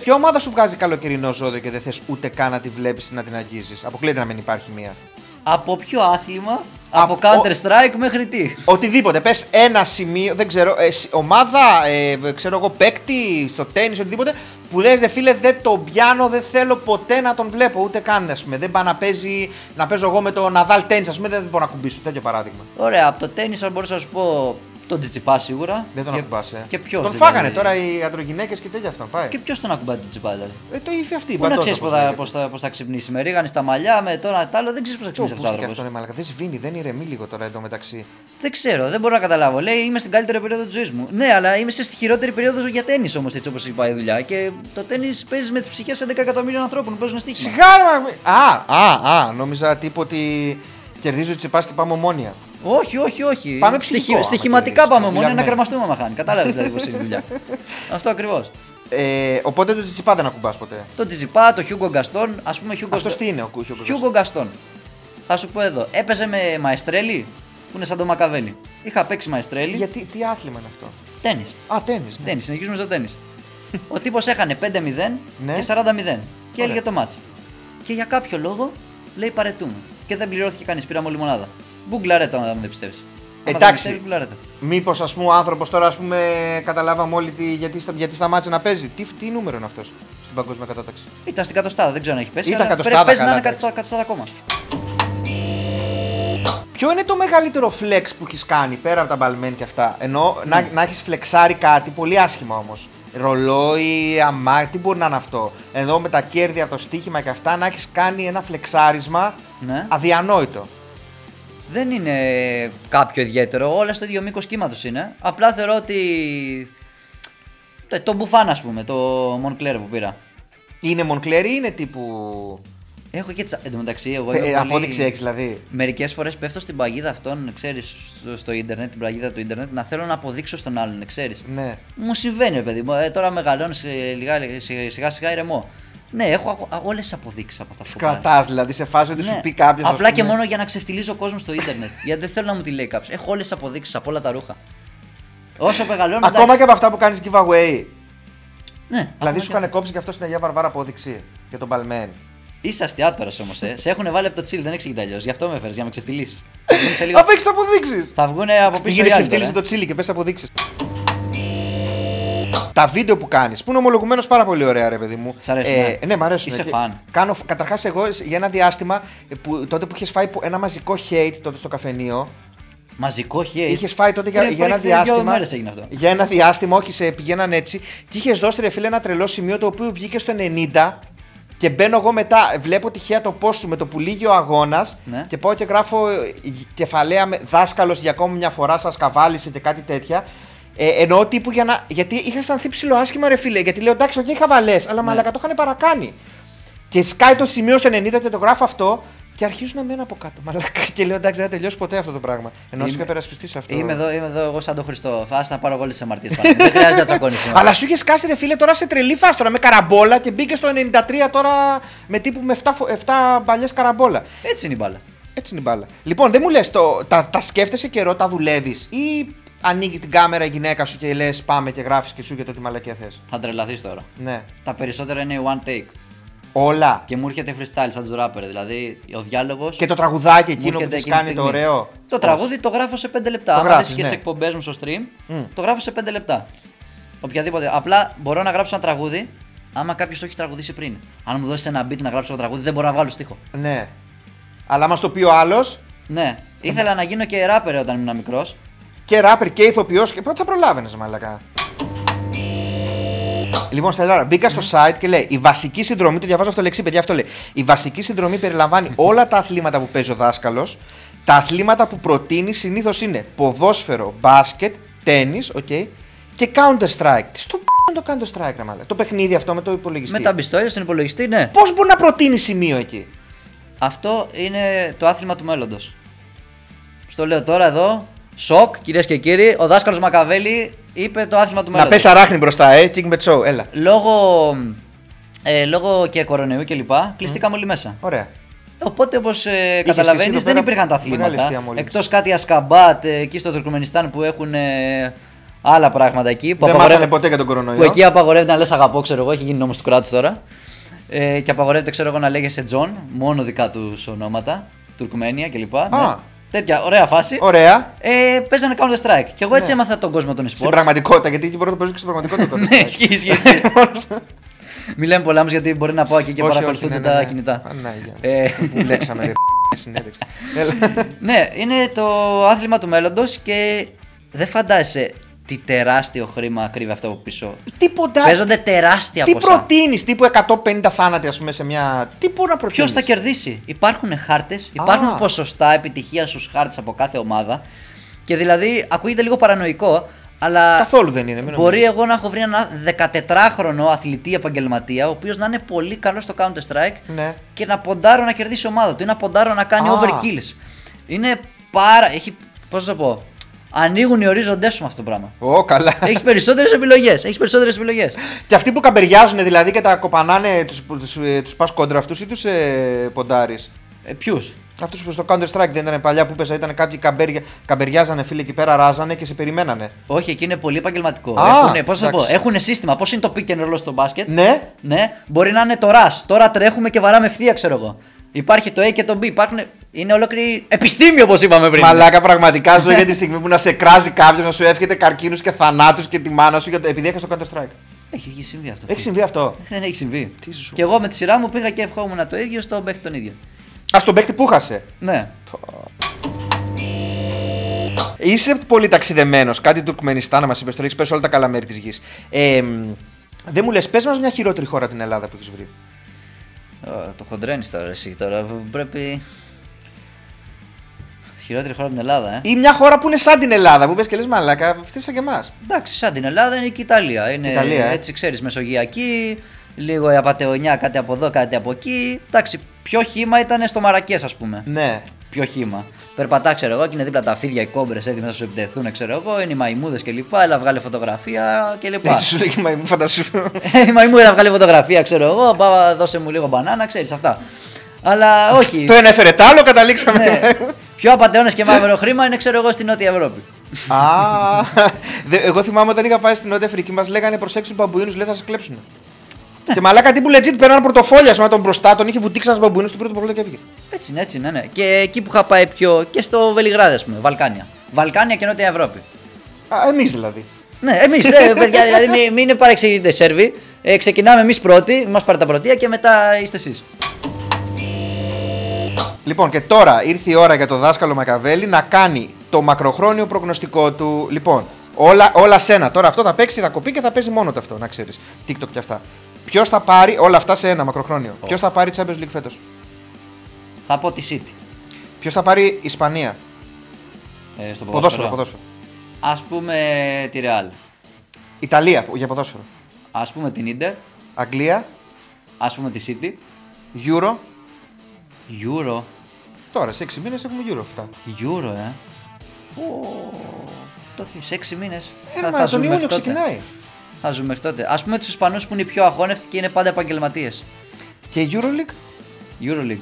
Ποια ομάδα σου βγάζει καλοκαιρινό ζώδιο και δεν θες ούτε καν να τη βλέπεις να την αγγίζεις; Αποκλείεται να μην υπάρχει μία. Από ποιο άθλημα, από, Από- Counter Strike μέχρι τι; Οτιδήποτε. Πες ένα σημείο, δεν ξέρω, ε, σ- ομάδα, ε, ξέρω εγώ, παίκτη στο τέννη, οτιδήποτε, που λες, δε φίλε, δεν τον πιάνω, δεν θέλω ποτέ να τον βλέπω, ούτε καν, ας πούμε. Δεν πάω να παίζει, να παίζω εγώ με το Ναδάλ τέννη, ας πούμε, δεν μπορώ να κουμπίσω. Τέτοιο παράδειγμα. Ωραία, από το τέννις αν μπορούσα να σου πω Τον Τζιτσιπά σίγουρα. Δεν τον και, ακουμπάς, ε. Και ποιος. Τον φάγανε τώρα οι αντρογυναίκες και τέτοια αυτόν. Πάει. Και ποιος τον ακουμπά τον Τζιτσιπά δηλαδή; Ε, το είχε αυτή η Πού να μπατόζα, ξέρεις πώς πώς θα, λέγεται. πώς θα, πώς θα ξυπνήσει. Με ρίγανη στα μαλλιά, με τώρα τ' άλλο, δεν ξέρεις πώς θα Το ξυπνήσει αυτός ο πούστηκε αυτό άνθρωπος. είναι μαλακά. Δεν σβήνει, δεν ηρεμεί λίγο τώρα εντωμεταξύ. Δεν ξέρω, δεν μπορώ να καταλάβω. Λέει είμαι στην καλύτερη περίοδο της ζωής μου. Ναι, αλλά είμαι σε στη χειρότερη περίοδο για τέννη όμως, έτσι όπως είπα η δουλειά. Και το τέννη παίζει με τις ψυχές 11 εκατομμύριων ανθρώπων που παίζουν στοίχημα. Σιγάρα! Α, α, α, νόμιζα τύπο ότι κερδίζει ο Τσιπά και πάμε ομόνια. Όχι, όχι, όχι. Πάμε Στοιχη- ψυχικό, άμα Στοιχηματικά κερδίσει, πάμε μόνο να δουλειά κρεμαστούμε άμα χάνει. Κατάλαβες δηλαδή πώς είναι η δουλειά. <laughs> Αυτό ακριβώς. Ε, οπότε το Τσιπά δεν ακουμπάς ποτέ. Το Τζιζιπά, το Χιούγκο Γκαστόν, ας πούμε Χιούγκο Αυτός τι είναι ο Κούχιο Χιούγκο Γκαστόν. Θα σου πω εδώ. Έπαιζε με Μαεστρέλη που είναι σαν το Μακαβέλη. Είχα παίξει Μαεστρέλη. Γιατί, τι άθλημα είναι αυτό; Τέννη. Α, τέννη. Ναι. Τέννη, συνεχίζουμε στο τέννη. Ο τύπος έχανε 5-0 Ναι. και 40-0 και έλεγε Ωραία. το μάτσο. Και για κάποιο λόγο λέει παρετούμε. Και δεν πληρώθηκε κανείς. Πήραμε λιμονάδα. Γκουγκλαρέ το, αν δεν πιστεύεις. Εντάξει. Γκουγκλαρέ το. Μήπως ας πούμε ο άνθρωπος τώρα ας πούμε, καταλάβαμε όλοι τι, γιατί, στα- γιατί σταμάτησε να παίζει. Τι, τι νούμερο είναι αυτός στην παγκόσμια κατάταξη; Ήταν στην κατοστάδα, δεν ξέρω αν έχει πέσει. Ήταν αλλά κατοστάδα, Παίζει να καλά, είναι εντάξει. κατοστάδα, κατοστάδα ακόμα. Ποιο είναι το μεγαλύτερο flex που έχεις κάνει πέρα από τα μπαλμέν και αυτά; Ενώ να, Ναι. να έχεις φλεξάρει κάτι πολύ άσχημα όμως. Ρολόι, αμά, τι μπορεί να είναι αυτό; Εδώ με τα κέρδη από το στοίχημα και αυτά να έχεις κάνει ένα φλεξάρισμα Ναι. αδιανόητο. Δεν είναι κάποιο ιδιαίτερο. Όλα στο ίδιο μήκος κύματος είναι. Απλά θεωρώ ότι. Το, το μπουφάν, ας πούμε, το Moncler που πήρα. Είναι Μονκλέρι ή είναι τύπου. Έχω και τσα... Εν τω μεταξύ, εγώ. Ε, είμαι πολύ- απόδειξη έχεις δηλαδή. Μερικές φορές πέφτω στην παγίδα αυτών, ξέρεις, στο, στο ίντερνετ, την παγίδα του ίντερνετ, να θέλω να αποδείξω στον άλλον, ξέρεις. Ναι. Μου συμβαίνει, ρε παιδί μου. Ε, τώρα μεγαλώνει σιγά σιγά ηρεμό. Ναι, έχω όλες τις αποδείξεις από αυτά που κάνω. Κρατά δηλαδή σε φάση ότι Ναι. σου πει κάποιος. Απλά και μόνο για να ξεφτυλίζω κόσμο στο ίντερνετ. <laughs> γιατί δεν θέλω να μου τη λέει κάποιος. Έχω όλες τις αποδείξεις από όλα τα ρούχα. Όσο μεγαλώνω. Ακόμα εντάξει. και από αυτά που κάνεις giveaway. Ναι, Δηλαδή ακόμα σου και- είχαν κόψει και αυτός στην Αγία Βαρβάρα απόδειξη για τον Παλμέν. Είσαι αστιάτορα όμως, ε. σε έχουν βάλει από το τσίλ, δεν εξηγείται αλλιώς. Γι' αυτό με έφερε, για να με ξεφτυλίσεις. <laughs> Αφού έχεις αποδείξεις. Θα βγουν από πίσω Πήγαινε οι άλλοι. ξεφτύλισε τώρα, το τσίλι και πες αποδείξεις. Τα βίντεο που κάνεις, που είναι ομολογουμένως πάρα πολύ ωραία, ρε παιδί μου. Σ' αρέσουν, ε; ναι, μ' αρέσουν. Είσαι Και φαν. Κάνω, καταρχάς εγώ για ένα διάστημα, ε, που, τότε που είχες φάει ένα μαζικό hate τότε στο καφενείο, ε. Μαζικό hate. Είχες φάει τότε για, Πριν- για ένα πριν δύο διάστημα. μέρες έγινε αυτό. Για ένα διάστημα, όχι, σε πηγαίναν έτσι. Και είχες δώσει ρε φίλε ένα τρελό σημείο το οποίο βγήκε στο 90. Και μπαίνω εγώ μετά, βλέπω τυχαία το πώ σου με το που λύγει ο αγώνας Ναι. και πάω και γράφω ε, κεφαλαία με δάσκαλος για ακόμη μια φορά, σας καβάλισε και κάτι τέτοια. Ε, εννοώ τύπου για να. Γιατί είχα αισθανθεί ψηλό άσχημα, ρε φίλε. Γιατί λέω εντάξει, οκ, είχα βαλές, αλλά Ναι. μαλακα το είχαν παρακάνει. Και σκάει το σημείο στο 90 και το γράφω αυτό και αρχίζουν να μένουν από κάτω. Μαλακα. Και λέω εντάξει, δεν θα τελειώσει ποτέ αυτό το πράγμα. Ενώ σου Είμαι- είχα περασπιστεί σε αυτό. Είμαι εδώ, είμαι εδώ εγώ σαν τον Χριστό. Φάσε να πάρω εγώ όλε τι αμαρτίες πάνω. δεν χρειάζεται να τσακώνεις σήμερα. Αλλά σου είχες σκάσει ρε φίλε τώρα σε τρελή φάση τώρα με καραμπόλα και μπήκε στο 93 τώρα με τύπου με 7, 7 παλιέ καραμπόλα. Έτσι είναι η μπάλα. Έτσι είναι η μπάλα. Λοιπόν, δεν μου λες, τα, τα σκέφτεσαι καιρό, τα δουλεύεις ή ανοίγει την κάμερα η γυναίκα σου και λες πάμε και γράφεις και σου για το τι μαλακία θες. Θα τρελαθείς τώρα. Ναι. Τα περισσότερα είναι one take. Όλα. Και μου έρχεται freestyle σαν του ράπερ. Δηλαδή ο διάλογος. Και το τραγουδάκι εκείνο που τη κάνει το ωραίο. Το τραγούδι το γράφω σε 5 λεπτά. Το Αν γράφεις, δεις και ναι. σε εκπομπές μου στο stream, Μμ. το γράφω σε 5 λεπτά. Οποιαδήποτε. Απλά μπορώ να γράψω ένα τραγούδι άμα κάποιος το έχει τραγουδήσει πριν. Αν μου δώσεις ένα beat να γράψω ένα τραγούδι, δεν μπορώ να βγάλω στίχο. Ναι. Αλλά άμα στο πει ο άλλος Ναι. Ήθελα να γίνω και ράπερ όταν ήμουν μικρός. Και ράπερ και ηθοποιός και πότε θα προλάβαινες μαλακά. Λοιπόν, Στελάρα, μπήκα στο site και λέει: Η βασική συνδρομή, το διαβάζω αυτό λεξί, παιδιά, αυτό λέει. Η βασική συνδρομή περιλαμβάνει όλα τα αθλήματα που παίζει ο δάσκαλος. Τα αθλήματα που προτείνει συνήθως είναι ποδόσφαιρο, μπάσκετ, τέννη, οκ, και Counter-Strike. Τι στο p είναι το Counter-Strike, ρε μάλα. Το παιχνίδι αυτό με το υπολογιστή. Με τα πιστόλια στον υπολογιστή, ναι. Πώς μπορεί να προτείνει σημείο εκεί; Αυτό είναι το άθλημα του μέλλοντος. Στο λέω τώρα εδώ. Σοκ, κυρίες και κύριοι. Ο δάσκαλος Μακαβέλη είπε το άθλημα του Να μέλλοντος. πες αράχνη μπροστά, ε, King Show, έλα. Λόγω, ε, λόγω και κορονοϊού κλπ. Κλειστήκαμε όλοι μέσα. Ωραία. Οπότε, όπως ε, και εσύ καταλαβαίνεις, εδώ δεν πέρα υπήρχαν τα μεγάλη αθλήματα. αιστεία μόλις. Εκτός κάτι Ασκαμπάτ ε, εκεί στο Τουρκμενιστάν που έχουν ε, άλλα πράγματα εκεί. Που, Δεν απαγορεύε- μάθανε ποτέ για τον κορονοϊό. που εκεί απαγορεύεται να λες αγαπώ, ξέρω εγώ, έχει γίνει νόμος του κράτους τώρα. Ε, και απαγορεύεται, ξέρω εγώ, να λέγεσαι Τζον, μόνο δικά τους ονόματα, Τουρκμένια κλπ. Ναι. Τέτοια ωραία φάση. Ωραία. Ε, παίζανε Counter Strike. Και εγώ έτσι Ναι. έμαθα τον κόσμο των Στην e-sports. πραγματικότητα, γιατί εκεί μπορεί να το παίζουν και στην πραγματικότητα. <laughs> ναι, ισχύει, ισχύει. ισχύει. <laughs> Μην λέμε πολλά όμως γιατί μπορεί να πάω εκεί και Όχι, παρακολουθούνται όχι, ναι, ναι, τα ναι. κινητά. Παναγία. Ε, Που λέξαμε ρε <laughs> συνέντευξη. Έλα. ναι, είναι το άθλημα του μέλλοντος και δεν φαντάζεσαι τι τεράστιο χρήμα κρύβει αυτό από πίσω. Τι ποντά... Παίζονται τεράστια Τι ποσά. προτείνεις, τύπου 150 θάνατοι, ας πούμε, σε μια. Τι μπορεί να προτείνεις; Ποιος θα κερδίσει; Υπάρχουν χάρτες, υπάρχουν Α. ποσοστά επιτυχία στους χάρτες από κάθε ομάδα. Και δηλαδή ακούγεται λίγο παρανοϊκό, αλλά Καθόλου δεν είναι. μην μπορεί νομίζεις. εγώ να έχω βρει ένα 14χρονο αθλητή επαγγελματία, ο οποίος να είναι πολύ καλός στο Counter Strike Ναι. και να ποντάρω να κερδίσει η ομάδα του ή να ποντάρω να κάνει Α. overkills. Είναι πάρα. Έχει. Πώς να το πω; Ανοίγουν οι ορίζοντές σου με αυτό το πράγμα. Ω, καλά. Έχεις περισσότερες επιλογές. Έχεις περισσότερες επιλογές. Και αυτοί που καμπεριάζουν δηλαδή και τα κοπανάνε, τους τους, τους πας κόντρα αυτούς ή τους ε, ποντάρεις; Ε, Ποιους; Αυτούς που στο Counter Strike δεν ήταν παλιά που παίζα, ήταν κάποιοι καμπέρια, καμπεριάζανε φίλε εκεί πέρα, ράζανε και σε περιμένανε. Όχι, εκεί είναι πολύ επαγγελματικό. Α, Έχουν, πώς να το πω, εντάξει. έχουν σύστημα. Πώς είναι το pick and roll στο μπάσκετ; Ναι, Ναι, μπορεί να είναι το rush. Τώρα τρέχουμε και βαράμε ευθεία, ξέρω εγώ. Υπάρχει το A και το B. Υπάρχουν... Είναι ολόκληρη επιστήμη, όπως είπαμε πριν. μαλάκα πραγματικά ζω για τη στιγμή που να σε κράζει κάποιος, να σου εύχεται καρκίνους και θανάτους και τη μάνα σου για το... επειδή έχασε το Counter Strike. Έχει, έχει συμβεί αυτό. Έχει συμβεί αυτό. Δεν έχει συμβεί. Τι σου. Και εγώ με τη σειρά μου πήγα και ευχόμουν το ίδιο στον παίχτη τον ίδιο. Α τον παίκτη που χάσε. Ναι. Είσαι πολύ ταξιδεμένος. Κάτι του Τουρκμενιστάν, μας είπες, το έχει πέσει όλα τα καλά μέρη της γης. Ε, μ, δεν μου λες, πες μας μια χειρότερη χώρα από την Ελλάδα που έχεις βρει. Ω, το χοντρένεις τώρα εσύ. Τώρα πρέπει. Χειρότερη χώρα από την Ελλάδα, ε. Ή μια χώρα που είναι σαν την Ελλάδα, που πες και λες μαλάκα, αυτή σαν και εμάς. Εντάξει, σαν την Ελλάδα είναι και η Ιταλία. Είναι Ιταλία, ε. έτσι, ξέρεις, μεσογειακή, λίγο η απαταιωνιά, κάτι από εδώ, κάτι από εκεί. Εντάξει, πιο χήμα ήταν στο Μαρακές, ας πούμε. Ναι. Πιο χήμα. Περπατά, ξέρω εγώ, και είναι δίπλα τα φίδια, οι κόμπρες έτοιμε να σου επιτεθούν, ξέρω εγώ. Είναι οι μαϊμούδες κλπ. Έλα, βγάλε φωτογραφία κλπ. Έτσι σου λέει και μα μου φαντασού. <laughs> η μαϊμού έλα, βγάλε φωτογραφία, ξέρω εγώ. Πά, δώσε μου λίγο μπανάνα, ξέρεις αυτά. Αλλά όχι. το ένα έφερε τ' άλλο, καταλήξαμε. Ναι. Πιο απαταιώνες και μαύρο χρήμα είναι, ξέρω εγώ, στη Νότια Ευρώπη. Α, δε- εγώ θυμάμαι όταν είχα πάει στην Νότια Αφρική, μας λέγανε προσέξτε του μπαμπουίνους, λέει θα σας κλέψουν. και μαλάκα τύπου legit παίρνανε πορτοφόλια, ας τον μπροστά, τον είχε βουτήξει ένας μπαμπουίνος, του πήρε το πορτοφόλι και έφυγε. Έτσι είναι, έτσι είναι, ναι. Και εκεί που είχα πάει πιο. και στο Βελιγράδι, ας πούμε, Βαλκάνια. Βαλκάνια και Νότια Ευρώπη. Α, εμείς δηλαδή. Ναι, εμείς, ε, παιδιά, δηλαδή μην, μην παρεξηγείτε Σέρβοι. Ε, ξεκινάμε εμείς πρώτοι, μας πάρετε τα πρωτεία και μετά είστε εσείς. Λοιπόν, και τώρα ήρθε η ώρα για το δάσκαλο Μακαβέλη να κάνει το μακροχρόνιο προγνωστικό του. Λοιπόν, όλα, όλα σένα. Τώρα αυτό θα παίξει, θα κοπεί και θα παίζει μόνο το αυτό, να ξέρεις. TikTok και αυτά. Ποιος θα πάρει όλα αυτά σε ένα μακροχρόνιο; Ποιος θα πάρει Champions League φέτος; Θα πω τη City. Ποιος θα πάρει Ισπανία; Ε, στο Ποδόσφαιρο, ποδόσφαιρο. ποδόσφαιρο. Α πούμε τη Real. Ιταλία για ποδόσφαιρο. Α πούμε την Inter. Αγγλία. Α πούμε τη City. Euro. Euro. Τώρα σε 6 μήνες έχουμε Euro αυτά. Euro, ε. Πω, Το θυ- σε 6 μήνες. Ε, μα, τον Ιούνιο ξεκινάει. Θα ζούμε μέχρι τότε. Α πούμε τους Ισπανούς που είναι οι πιο αγώνευτοι και είναι πάντα επαγγελματίες. Και η Euroleague; Euroleague.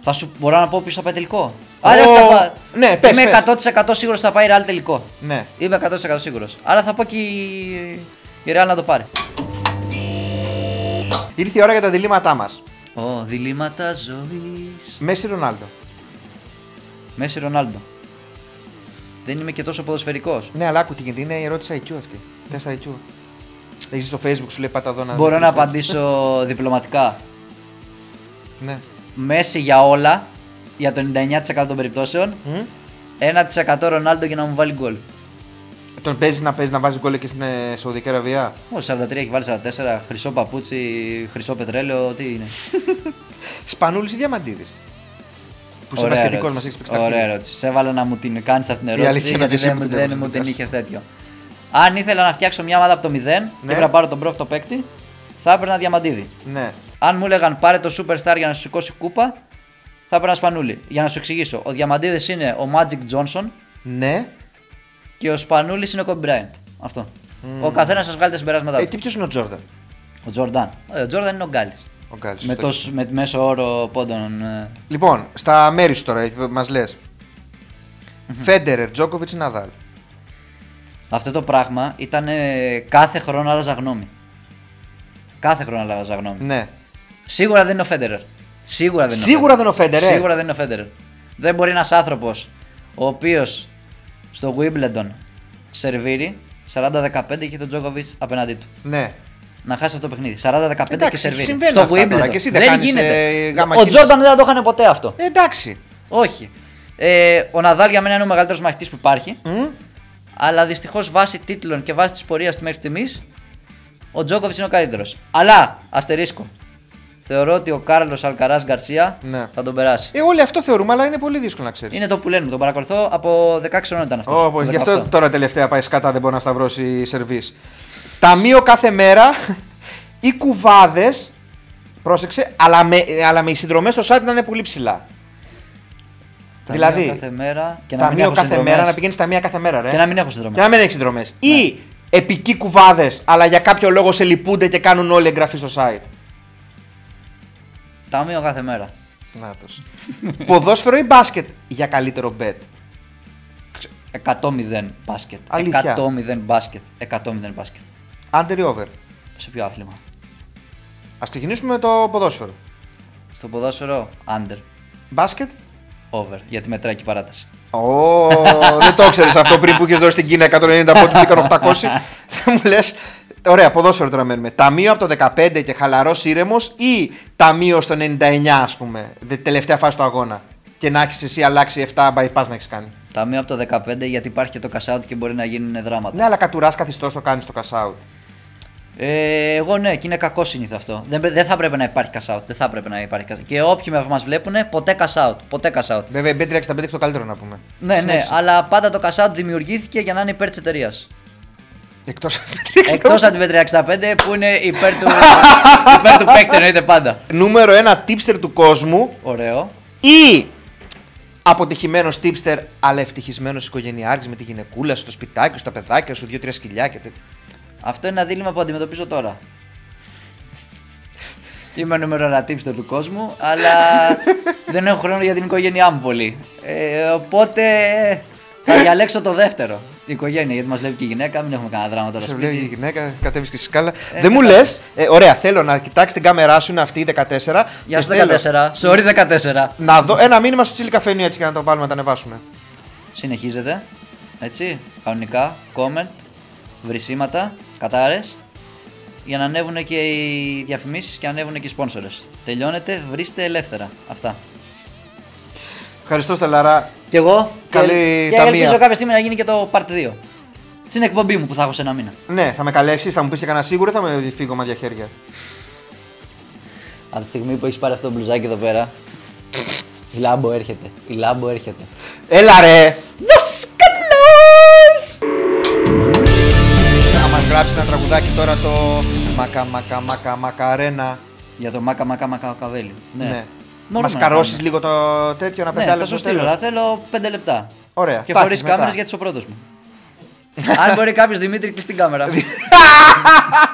Θα σου μπορώ να πω ποιο θα πάει τελικό. Ω, Άρα θα πάει. ναι, πες, Είμαι πες. 100% σίγουρος θα πάει η Real τελικό. Ναι. Είμαι 100% σίγουρος. Άρα θα πω και η, η Real να το πάρει. Ήρθε η ώρα για τα διλήμματά μας. Ω, διλήμματα ζωής. Μέση Ρονάλντο. Μέση Ρονάλντο. Δεν είμαι και τόσο ποδοσφαιρικός. Ναι, αλλά άκου τι γίνεται. Είναι η ερώτηση IQ αυτή. Τέστα IQ. Έχεις στο facebook σου λέει πάτα εδώ να. Μπορώ δεις να το- απαντήσω <laughs> διπλωματικά. Ναι. Μέση για όλα, για το 99% των περιπτώσεων. Μμ. 1% Ρονάλντο για να μου βάλει γκολ. Τον παίζεις να παίζεις να βάζεις γκολ και στην ε, Σαουδική Αραβία; Ο 43 έχει βάλει 44, χρυσό παπούτσι, χρυσό πετρέλαιο, τι είναι; <laughs> Σπανούλης ή Διαμαντίδης; Που είσαι Ωραία μπασκετικό μας ερώτηση. έχεις παίξει τα Ωραία χίλια. ερώτηση. Σε έβαλα να μου την κάνεις αυτήν την αλήθεια ερώτηση είναι γιατί ότι δεν, εσύ μου- που την δεν έβαλες μου την μετά. είχες τέτοιο. Αν ήθελα να φτιάξω μια ομάδα από το 0 και Ναι. έπρεπε να πάρω τον πρώτο παίκτη, θα έπαιρνα διαμαντίδη. Ναι. Αν μου έλεγαν πάρε το superstar για να σου σηκώσει κούπα, θα έπαιρνα σπανούλι. Για να σου εξηγήσω. Ο Διαμαντίδης είναι ο Magic Johnson Ναι. και ο Σπανούλης είναι ο Kobe Bryant. Αυτό. Ο καθένας σας βγάλει τα συμπεράσματά Ε, του. τι ποιος είναι ο Τζόρνταν. Ο Τζορντάν. Ε, Ο Τζόρνταν είναι ο Γκάλης. Ο Γκάλης, Με, σωστό. το, με μέσο όρο πόντων. ε, Λοιπόν, στα μέρη σου τώρα μας λες. Φέντερερ, Τζόκοβιτς, Ναδάλ. Αυτό το πράγμα ήταν ε, κάθε χρόνο άλλαζα γνώμη. Κάθε χρόνο άλλαζα γνώμη. Ναι. Σίγουρα δεν είναι ο Φέντερερ. Σίγουρα δεν είναι Σίγουρα ο δεν είναι ο Φέντερερ. Σίγουρα δεν είναι ο Φέντερερ. Δεν μπορεί ένας άνθρωπος ο οποίος στο Wimbledon σερβίρει 40-15 είχε τον Τζόκοβιτς απέναντί του. Ναι. Να χάσει αυτό το παιχνίδι. 40-15 και Εντάξει, σερβίρει. συμβαίνουν Στο αυτά Wimbledon. τώρα και εσύ δεν δεν κάνεις, γίνεται. ε, γάμα ο χίλιας. Τζόρνταν δεν θα το έκανε ποτέ αυτό. Ε, εντάξει. Όχι. Ε, ο Ναδάλ για μένα είναι ο μεγαλύτερος μαχητής που υπάρχει. Μμ. Αλλά δυστυχώς βάσει τίτλων και βάσει της πορείας του μέχρι στιγμής, ο Τζόκοβιτς είναι ο καλύτερος. Αλλά, αστερίσκο. Θεωρώ ότι ο Κάρλος Αλκαράς Γκαρσία Ναι. θα τον περάσει. Ε, όλοι αυτό θεωρούμε, αλλά είναι πολύ δύσκολο να ξέρεις. Είναι το που λένε, τον παρακολουθώ από 16 χρόνια ήταν αυτός. Όπω γι' αυτό τώρα τελευταία πάει σκατά δεν μπορεί να σταυρώσει σερβί. Ταμείο κάθε μέρα ή κουβάδες. Πρόσεξε, αλλά με, αλλά με οι συνδρομές στο site να είναι πολύ ψηλά. δηλαδή, Κάθε μέρα και να μην ταμείο έχω κάθε συνδρομές. μέρα να πηγαίνεις ταμεία κάθε μέρα, ρε. Και να μην έχω συνδρομές. Και να μην έχεις συνδρομές. Ή επικοί κουβάδες, αλλά για κάποιο λόγο σε λυπούνται και κάνουν όλοι εγγραφή στο site. Ταμείο κάθε μέρα. Νάτος. Ποδόσφαιρο ή μπάσκετ για καλύτερο bet. 100-0 μπάσκετ. Αλήθεια. 100-0 μπάσκετ. 100-0 μπάσκετ. Under ή over. Σε ποιο άθλημα; Α ξεκινήσουμε με το ποδόσφαιρο. Στο ποδόσφαιρο, under. Μπάσκετ; Over. Γιατί μετράει και η παράταση. Ω, δεν το ξέρεις αυτό πριν που είχες δώσει στην Κίνα 190 από ό,τι μπήκαν 800. Δεν μου λες. Ωραία, ποδόσφαιρο τώρα μένουμε. Ταμείο από το 15 και χαλαρός ήρεμος ή ταμείο στο 99, ας πούμε, δε- τελευταία φάση του αγώνα. Και να έχεις εσύ αλλάξει 7 bypass να έχεις κάνει. Ταμείο από το 15 γιατί υπάρχει και το cash out και μπορεί να γίνουν δράματα. Ναι, αλλά κατουράς καθιστός το κάνεις στο cash out. Ε, εγώ ναι, και είναι κακό συνήθω αυτό. Δεν, πρέ- δεν θα πρέπει να υπάρχει cash out. Δεν θα πρέπει να υπάρχει cash out. Και όποιοι μας βλέπουν, ποτέ cash out. Ποτέ cash out. Βέβαια, η Bet365 έχει το καλύτερο να πούμε. Ναι, ναι, Συνέχισε. αλλά πάντα το cash out δημιουργήθηκε για να είναι υπέρ της εταιρείας. Εκτός Εκτός από την P365 που είναι υπέρ του, <laughs> υπέρ του παίκτη, εννοείται πάντα. Νούμερο ένα tipster του κόσμου Ωραίο. ή αποτυχημένος tipster, αλλά ευτυχισμένος οικογενειάρχης με τη γυναικούλα σου, στο σπιτάκι σου, τα παιδάκια σου, δύο-τρία σκυλιά και τέτοια. Αυτό είναι ένα δίλημα που αντιμετωπίζω τώρα. Είμαι ο νούμερο ένα tipster του κόσμου, αλλά δεν έχω χρόνο για την οικογένειά μου πολύ. Ε, οπότε θα διαλέξω το δεύτερο. Η οικογένεια, γιατί μας βλέπει και η γυναίκα, μην έχουμε κανένα δράμα τώρα Σε σπίτι. βλέπει η γυναίκα, κατέβεις και στη σκάλα. Ε, Δεν μου μετά. λες, ωραία, θέλω να κοιτάξει την κάμερά σου, είναι αυτή η 14. Γεια και σου θέλω 14. Sorry 14. Να δω ένα μήνυμα στο τσίλι καφένιο έτσι και να το βάλουμε να τα ανεβάσουμε. Συνεχίζεται. Έτσι. Κανονικά. Comment. Βρυσίματα. Κατάρες. Για να ανέβουν και οι διαφημίσεις και να ανέβουν και οι σπόνσορες. Τελειώνεται. Βρίστε ελεύθερα. Αυτά. Ευχαριστώ, Στελαρά. Κι εγώ. Καλή και, και ταμεία. ελπίζω κάποια στιγμή να γίνει και το part 2. Στην εκπομπή μου που θα έχω σε ένα μήνα. Ναι, θα με καλέσεις, θα μου πεις κανένα σίγουρο, θα με φύγω με διαχέρια. Από τη στιγμή που έχεις πάρει αυτό το μπλουζάκι εδώ πέρα. Η Λάμπο έρχεται. Η Λάμπο έρχεται. Έλα ρε! Δασκαλός! Θα μας γράψει ένα τραγουδάκι τώρα το Μακα μακα μακα μακαρένα. Για το μάκα μάκα μάκα καβέλι. Ναι. Ναι. Μπορούμε Μας να καρώσεις κάνουμε. λίγο το τέτοιο, ένα Ναι, πεντάλεπτο θα σου στείλω, τέλος. αλλά θέλω 5 λεπτά. Ωραία, Και τα χωρίς έχεις μετά. κάμερες γιατί είσαι ο πρώτος μου. Αν μπορεί κάποιος Δημήτρη, κλείσει την κάμερα. <laughs> <laughs>